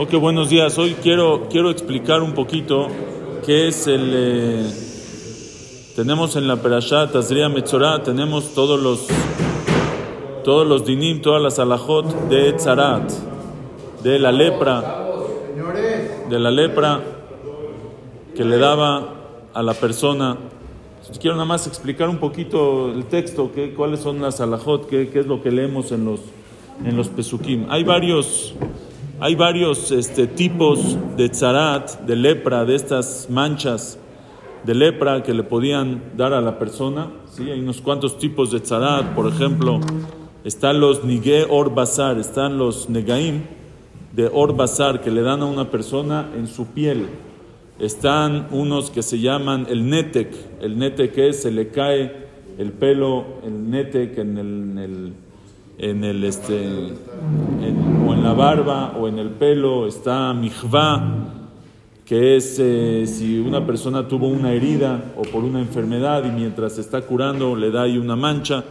Ok, buenos días. Hoy quiero, quiero explicar un poquito qué es el... eh, tenemos en la Perashat Tazria Metzorah, tenemos todos los, todos los dinim, todas las alajot de Tzarat, de la lepra, de la lepra que le daba a la persona. Quiero nada más explicar un poquito el texto, qué, cuáles son las alajot, qué, qué es lo que leemos en los, en los pesukim. Hay varios... Hay varios este, tipos de tzarat, de lepra, de estas manchas de lepra que le podían dar a la persona. Hay unos cuantos tipos de tzarat, por ejemplo, están los nige or basar, están los negaim de or basar que le dan a una persona en su piel. Están unos que se llaman el netek, el netek es, se le cae el pelo, el netek en el en el este o en la barba o en el pelo está mijva que es eh, si una persona tuvo una herida o por una enfermedad y mientras está curando le da ahí una mancha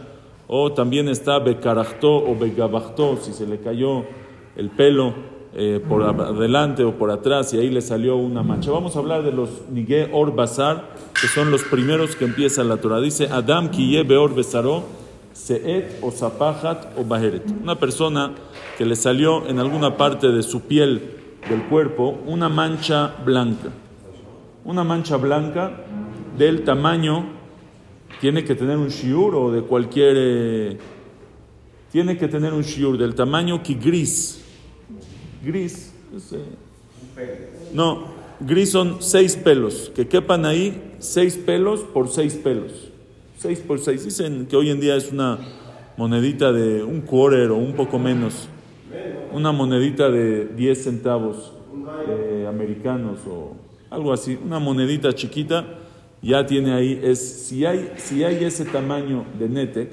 o también está becaractó o begabactó si se le cayó el pelo eh, por adelante o por atrás y ahí le salió una mancha. Vamos a hablar de los nige or basar, que son los primeros que empieza la Torah. Dice Adam kiye beor besaró Seet o Zapahat o Baheret. Una persona que le salió en alguna parte de su piel del cuerpo una mancha blanca. Una mancha blanca del tamaño, tiene que tener un shiur o de cualquier. Eh, tiene que tener un shiur del tamaño que gris. Gris. No, gris son seis pelos. Que quepan ahí seis pelos por seis pelos. 6 por 6. Dicen que hoy en día es una monedita de un quarter o un poco menos. Una monedita de 10 centavos eh, americanos o algo así. Una monedita chiquita ya tiene ahí. Es, si, hay, si hay ese tamaño de Netec,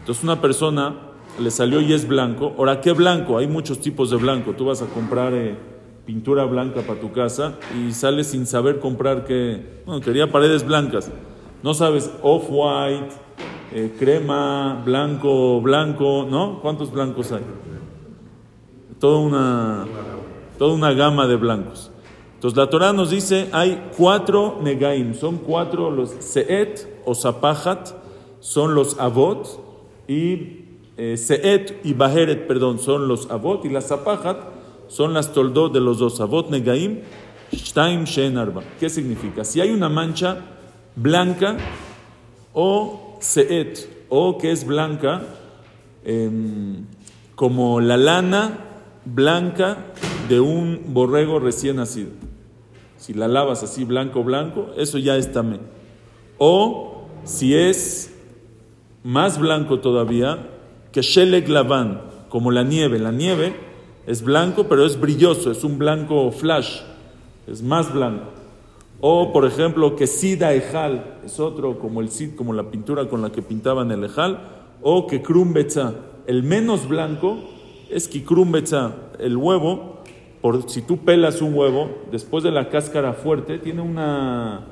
entonces una persona le salió y es blanco. Ahora, ¿qué blanco? Hay muchos tipos de blanco. Tú vas a comprar eh, pintura blanca para tu casa y sales sin saber comprar qué. Bueno, quería paredes blancas. No sabes off-white, eh, crema, blanco, blanco, ¿no? ¿Cuántos blancos hay? Toda una, toda una gama de blancos. Entonces la Torah nos dice, hay cuatro negaim, son cuatro los seet o zapahat, son los avot, y eh, seet y baheret, perdón, son los avot, y las zapahat son las toldot de los dos, avot negaim, shtaim shen arba. ¿Qué significa? Si hay una mancha blanca o seet, o que es blanca, eh, como la lana blanca de un borrego recién nacido. Si la lavas así blanco, blanco, eso ya es tamé. O si es más blanco todavía, que shelek lavan, como la nieve. La nieve es blanco, pero es brilloso, es un blanco flash, es más blanco. O, por ejemplo, que sida ejal, es otro, como el sid, como la pintura con la que pintaban el ejal. O que krum betza, el menos blanco es que krum betza, el huevo, por, si tú pelas un huevo, después de la cáscara fuerte, tiene una,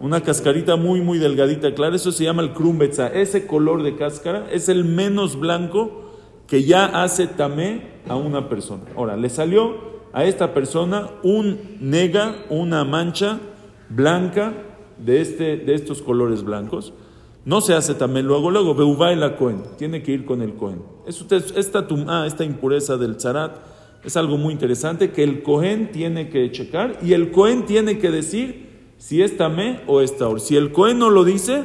una cascarita muy, muy delgadita, clara. Eso se llama el krum betza. Ese color de cáscara es el menos blanco que ya hace tamé a una persona. Ahora, le salió a esta persona un nega, una mancha blanca de, este, de estos colores blancos. No se hace también luego, luego, Beubá la Cohen, tiene que ir con el Cohen. Esta, tumá, esta impureza del zarat es algo muy interesante que el Cohen tiene que checar y el Cohen tiene que decir si es tamé o es taor. Si el Cohen no lo dice,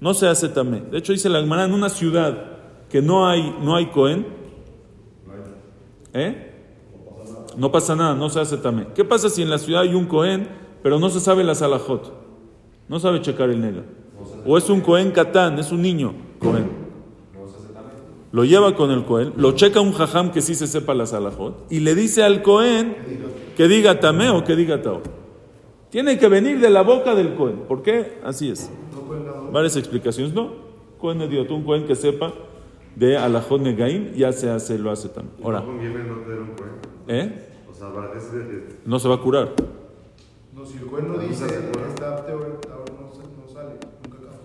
no se hace tamé. De hecho, dice la Gemara en una ciudad que no hay, no hay Cohen, ¿eh? No pasa nada, no se hace tamé. ¿Qué pasa si en la ciudad hay un Cohen, pero no se sabe la salajot? No sabe checar el nega. O es un Cohen catán, es un niño Cohen. Lo lleva con el Cohen, lo checa un jajam que sí se sepa la salajot, y le dice al Cohen que diga tamé o que diga tao. Tiene que venir de la boca del Cohen. ¿Por qué? Así es. Varias explicaciones. No. Cohen Dios, un Cohen que sepa de alajot negaim, ya se hace, lo hace también. Ahora. ¿Eh? O sea, No se va a curar. No, si el Cohen no dice, está apto, ahora no, sa- no sale, nunca acaba.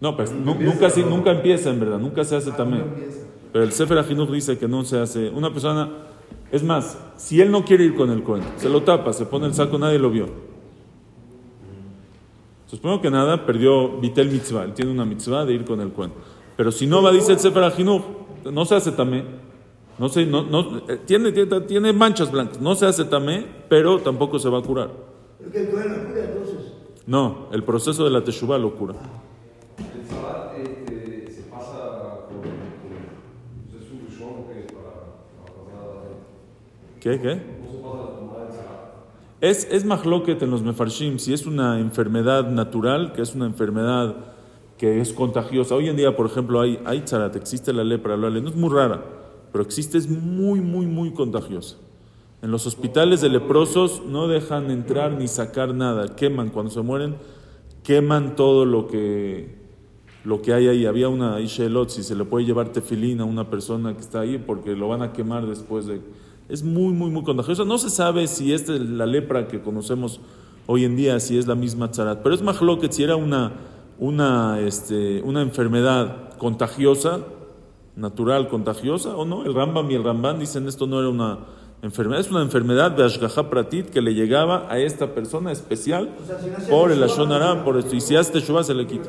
No, pues nu- nunca, sí, nunca empieza en verdad, nunca se hace también. No empieza. Pero el Sefer Ajinuch dice que no se hace. Una persona Es más, si él no quiere ir con el Cohen, se lo tapa, se pone el saco, nadie lo vio. Primero que nada, perdió Vitel Mitzvah. Él tiene una mitzvah de ir con el Cohen. Pero si no va, dice el Sefer Ajinuch, no se hace tamé. No se, no, no, eh, tiene, tiene, tiene manchas blancas. No se hace tamé, pero tampoco se va a curar. ¿Pero que el cura entonces? No, el proceso de la Teshuvah lo cura. El este, se pasa con, con- pues es un rishon que es para para pasar a la gente. ¿Qué? ¿Qué? ¿Cómo se pasa la tomada del Shabbat? Es, es mahloket en los mefarshim, si es una enfermedad natural, que es una enfermedad que es contagiosa. Hoy en día, por ejemplo, hay, hay tzarat, existe la lepra, lo- no es muy rara, pero existe, es muy, muy, muy contagiosa. En los hospitales de leprosos no dejan entrar ni sacar nada, queman cuando se mueren, queman todo lo que, lo que hay ahí. Había una Ishelot, si se le puede llevar tefilín a una persona que está ahí porque lo van a quemar después de... Es muy, muy, muy contagiosa. No se sabe si esta es la lepra que conocemos hoy en día, si es la misma tzarat, pero es más que si era una, una, este, una enfermedad contagiosa, natural, contagiosa o no. El Rambam y el Ramban dicen esto no era una enfermedad, es una enfermedad de Ashgaha Pratit que le llegaba a esta persona especial O sea, si no hace por el Ashon se por esto. Y si hace Teshuvah se le quita.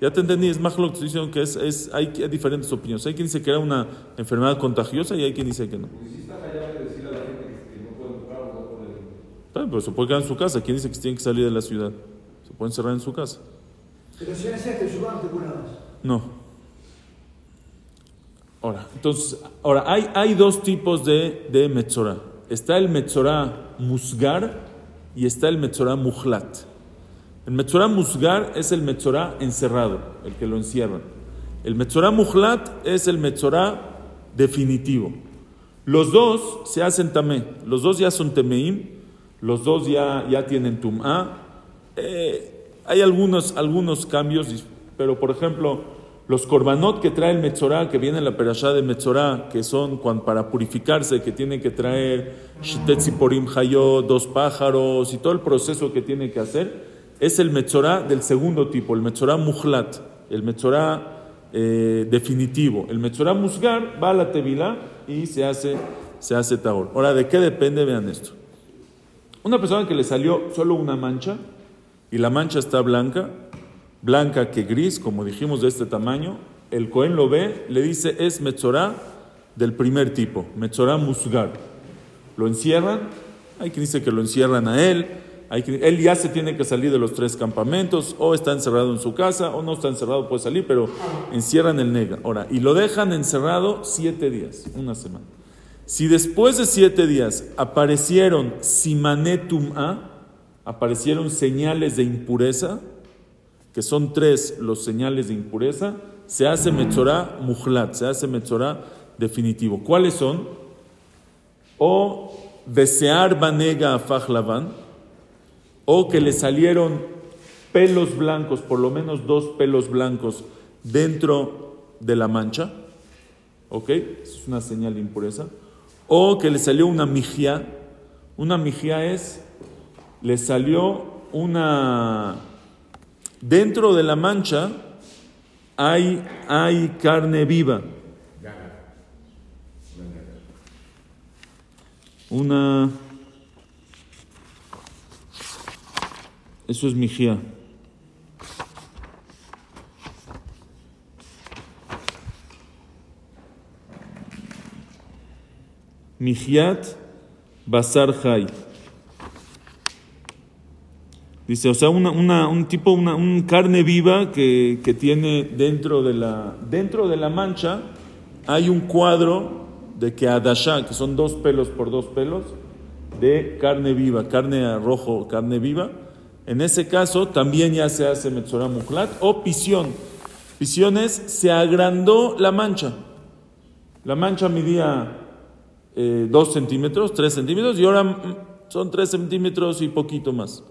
Ya te entendí, es más lo que estoy diciendo que es, es, hay que- diferentes opiniones. Hay quien dice que era una enfermedad contagiosa y hay quien dice que no. Porque si está callado de decirle a la gente que, que no pueden tocar o no pueden. Está bien, pero se puede quedar en su casa. ¿Quién dice que se tiene que salir de la ciudad? Se puede encerrar en su casa. Si no. Ahora, entonces, ahora hay, hay dos tipos de, de Metzorah. Está el Metzorah Musgar y está el Metzorah Mujlat. El Metzorah Musgar es el Metzorah encerrado, el que lo encierran. El Metzorah Mujlat es el Metzorah definitivo. Los dos se hacen tamé, los dos ya son temeim, los dos ya, ya tienen tum'a. Eh, hay algunos, algunos cambios, pero por ejemplo, los korbanot que trae el Metzorah, que viene en la perashá de Metzorah, que son para purificarse, que tiene que traer Shtetziporim Hayot, dos pájaros y todo el proceso que tiene que hacer, es el Metzorah del segundo tipo, el Metzorah Mujlat, el Metzorah eh, definitivo. El Metzorah Musgar va a la Tevilá y se hace, se hace Taor. Ahora, ¿de qué depende? Vean esto. Una persona que le salió solo una mancha y la mancha está blanca, blanca que gris, como dijimos de este tamaño, el Cohen lo ve, le dice es Metzorah del primer tipo, Metzorah Musgar. Lo encierran, hay quien dice que lo encierran a él, hay quien- él ya se tiene que salir de los tres campamentos, o está encerrado en su casa, o no está encerrado, puede salir, pero encierran el negra. Ahora, y lo dejan encerrado siete días, una semana. Si después de siete días aparecieron simanetum a, aparecieron señales de impureza, que son tres los señales de impureza, se hace metzorá mujlat, se hace metzorá definitivo. ¿Cuáles son? O desear banega a fajlavan, o que le salieron pelos blancos, por lo menos dos pelos blancos dentro de la mancha, ¿ok? Es una señal de impureza. O que le salió una mijía, una mijía es, le salió una, dentro de la mancha hay, hay carne viva. Una, eso es mijía. Mijiat Basar Hay. Dice, o sea, una, una- un tipo, una un carne viva que, que tiene dentro de, la, dentro de la mancha, hay un cuadro de que Adashá, que son dos pelos por dos pelos, de carne viva, carne rojo, carne viva. En ese caso también ya se hace Metzorah Muklat o pisión. Pisión es, se agrandó la mancha. La mancha medía eh, 2 centímetros, 3 centímetros y ahora mm, son 3 centímetros y poquito más.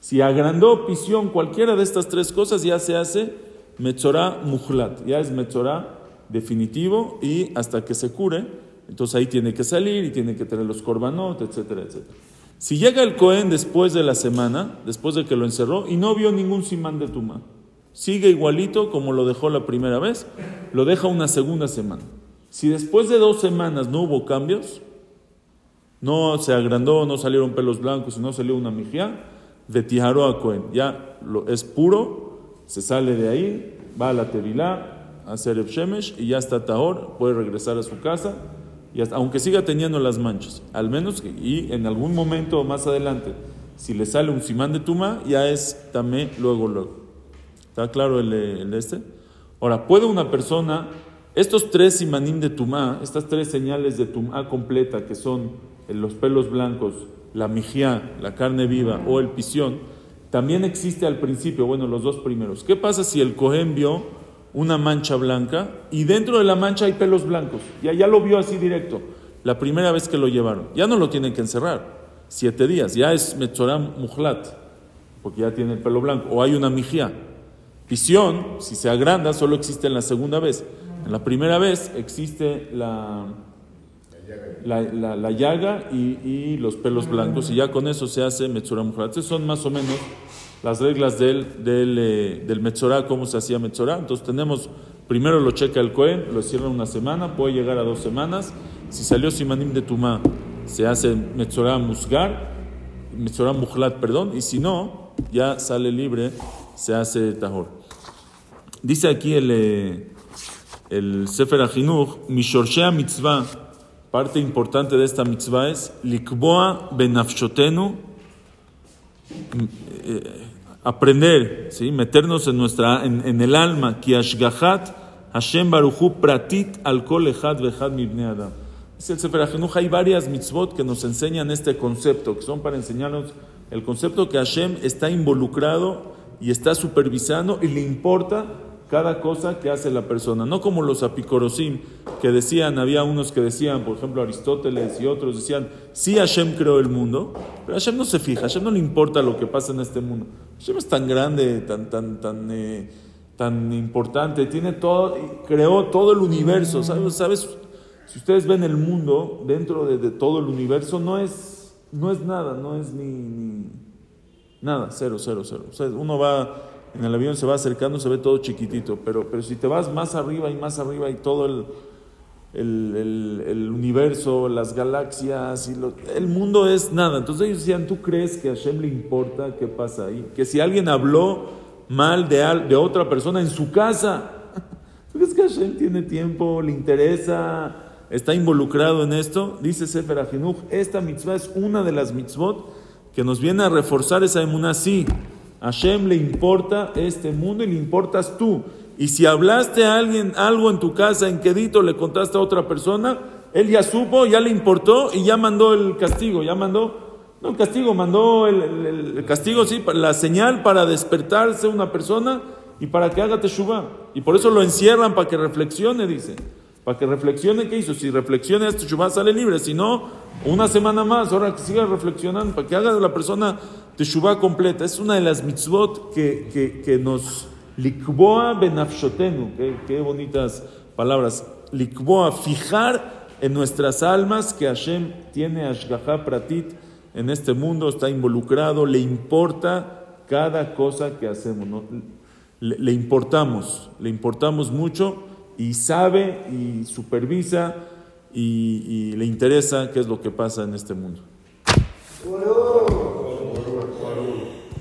Si agrandó pisión cualquiera de estas tres cosas, ya se hace Metzorah Mujlat, ya es Metzorah definitivo y hasta que se cure, entonces ahí tiene que salir y tiene que tener los korbanot, etcétera, etcétera. Si llega el Cohen después de la semana, después de que lo encerró, y no vio ningún simán de tuma, sigue igualito como lo dejó la primera vez, lo deja una segunda semana. Si después de dos semanas no hubo cambios, no se agrandó, no salieron pelos blancos no salió una mijía, de Tijaró a Cohen. Ya lo, es puro, se sale de ahí, va a la Tevilá, a hacer Shemesh y ya está Tahor, puede regresar a su casa, y hasta- aunque siga teniendo las manchas, al menos, y en algún momento más adelante, si le sale un simán de Tuma, ya es tamé luego, luego. ¿Está claro el, el este? Ahora, ¿puede una persona, estos tres simanim de Tumá, estas tres señales de Tumá completa, que son eh, los pelos blancos, la mijía, la carne viva o el pisión, también existe al principio, bueno, los dos primeros. ¿Qué pasa si el cohen vio una mancha blanca y dentro de la mancha hay pelos blancos? Ya, ya lo vio así directo, la primera vez que lo llevaron. Ya no lo tienen que encerrar, siete días, ya es Metzoram Mujlat, porque ya tiene el pelo blanco, o hay una mijía. Visión, si se agranda, solo existe en la segunda vez. En la primera vez existe la, la, la- la llaga y, y los pelos blancos, y ya con eso se hace Metzorah Mujer. Estas son más o menos las reglas del, del, eh, del Metzorah, cómo se hacía Metzorah. Entonces tenemos, primero lo checa el Cohen, lo cierra una semana, puede llegar a dos semanas. Si salió Simanim de Tumá, se hace Metzorah Musgar, Metzorah Mujlat, perdón, y si no, ya sale libre, se hace Tahor. Dice aquí el, eh, el Sefer Achinuch, Mishorshea Mitzvah, parte importante de esta mitzvah es Likboa Benafshotenu, eh, aprender, ¿sí? meternos en, nuestra, en, en el alma, Ki Ashgahat Hashem Baruchu Pratit al Kol Echad Vechad Mibne Adam. Dice el Sefer hay varias mitzvot que nos enseñan este concepto, que son para enseñarnos el concepto que Hashem está involucrado y está supervisando y le importa cada cosa que hace la persona. No como los apicorosim que decían, había unos que decían, por ejemplo Aristóteles y otros decían, sí Hashem creó el mundo, pero Hashem no se fija, Hashem no le importa lo que pasa en este mundo. Hashem es tan grande, tan, tan, tan, eh, tan importante, tiene todo, creó todo el universo, ¿sabes? ¿Sabes? Si ustedes ven el mundo dentro de, de todo el universo, no es, no es nada, no es ni, ni nada, cero, cero, cero. O sea, uno va en el avión, se va acercando, se ve todo chiquitito, pero, pero si te vas más arriba y más arriba y todo el, el, el- el universo, las galaxias, y lo- el mundo es nada. Entonces ellos decían, ¿tú crees que a Hashem le importa qué pasa ahí? Que si alguien habló mal de, de otra persona en su casa, ¿tú crees que Hashem tiene tiempo, le interesa, está involucrado en esto? Dice Sefer Ajinuch, esta mitzvah es una de las mitzvot que nos viene a reforzar esa emuná, sí. A Hashem le importa este mundo y le importas tú. Y si hablaste a alguien algo en tu casa, en quedito, le contaste a otra persona, él ya supo, ya le importó y ya mandó el castigo, ya mandó, no el castigo, mandó el, castigo, sí, la señal para despertarse una persona y para que haga teshuvah. Y por eso lo encierran para que reflexione, dice. Para que reflexione qué hizo. Si reflexiona teshuvah sale libre, si no, una semana más, ahora que siga reflexionando, para que haga la persona teshuvah completa. Es una de las mitzvot que, que, que nos likboa benafshotenu, qué, qué bonitas palabras. Likboa, fijar en nuestras almas que Hashem tiene ashgaha pratit en este mundo, está involucrado, le importa cada cosa que hacemos. ¿no? Le, le importamos, le importamos mucho y sabe y supervisa y, le interesa qué es lo que pasa en este mundo.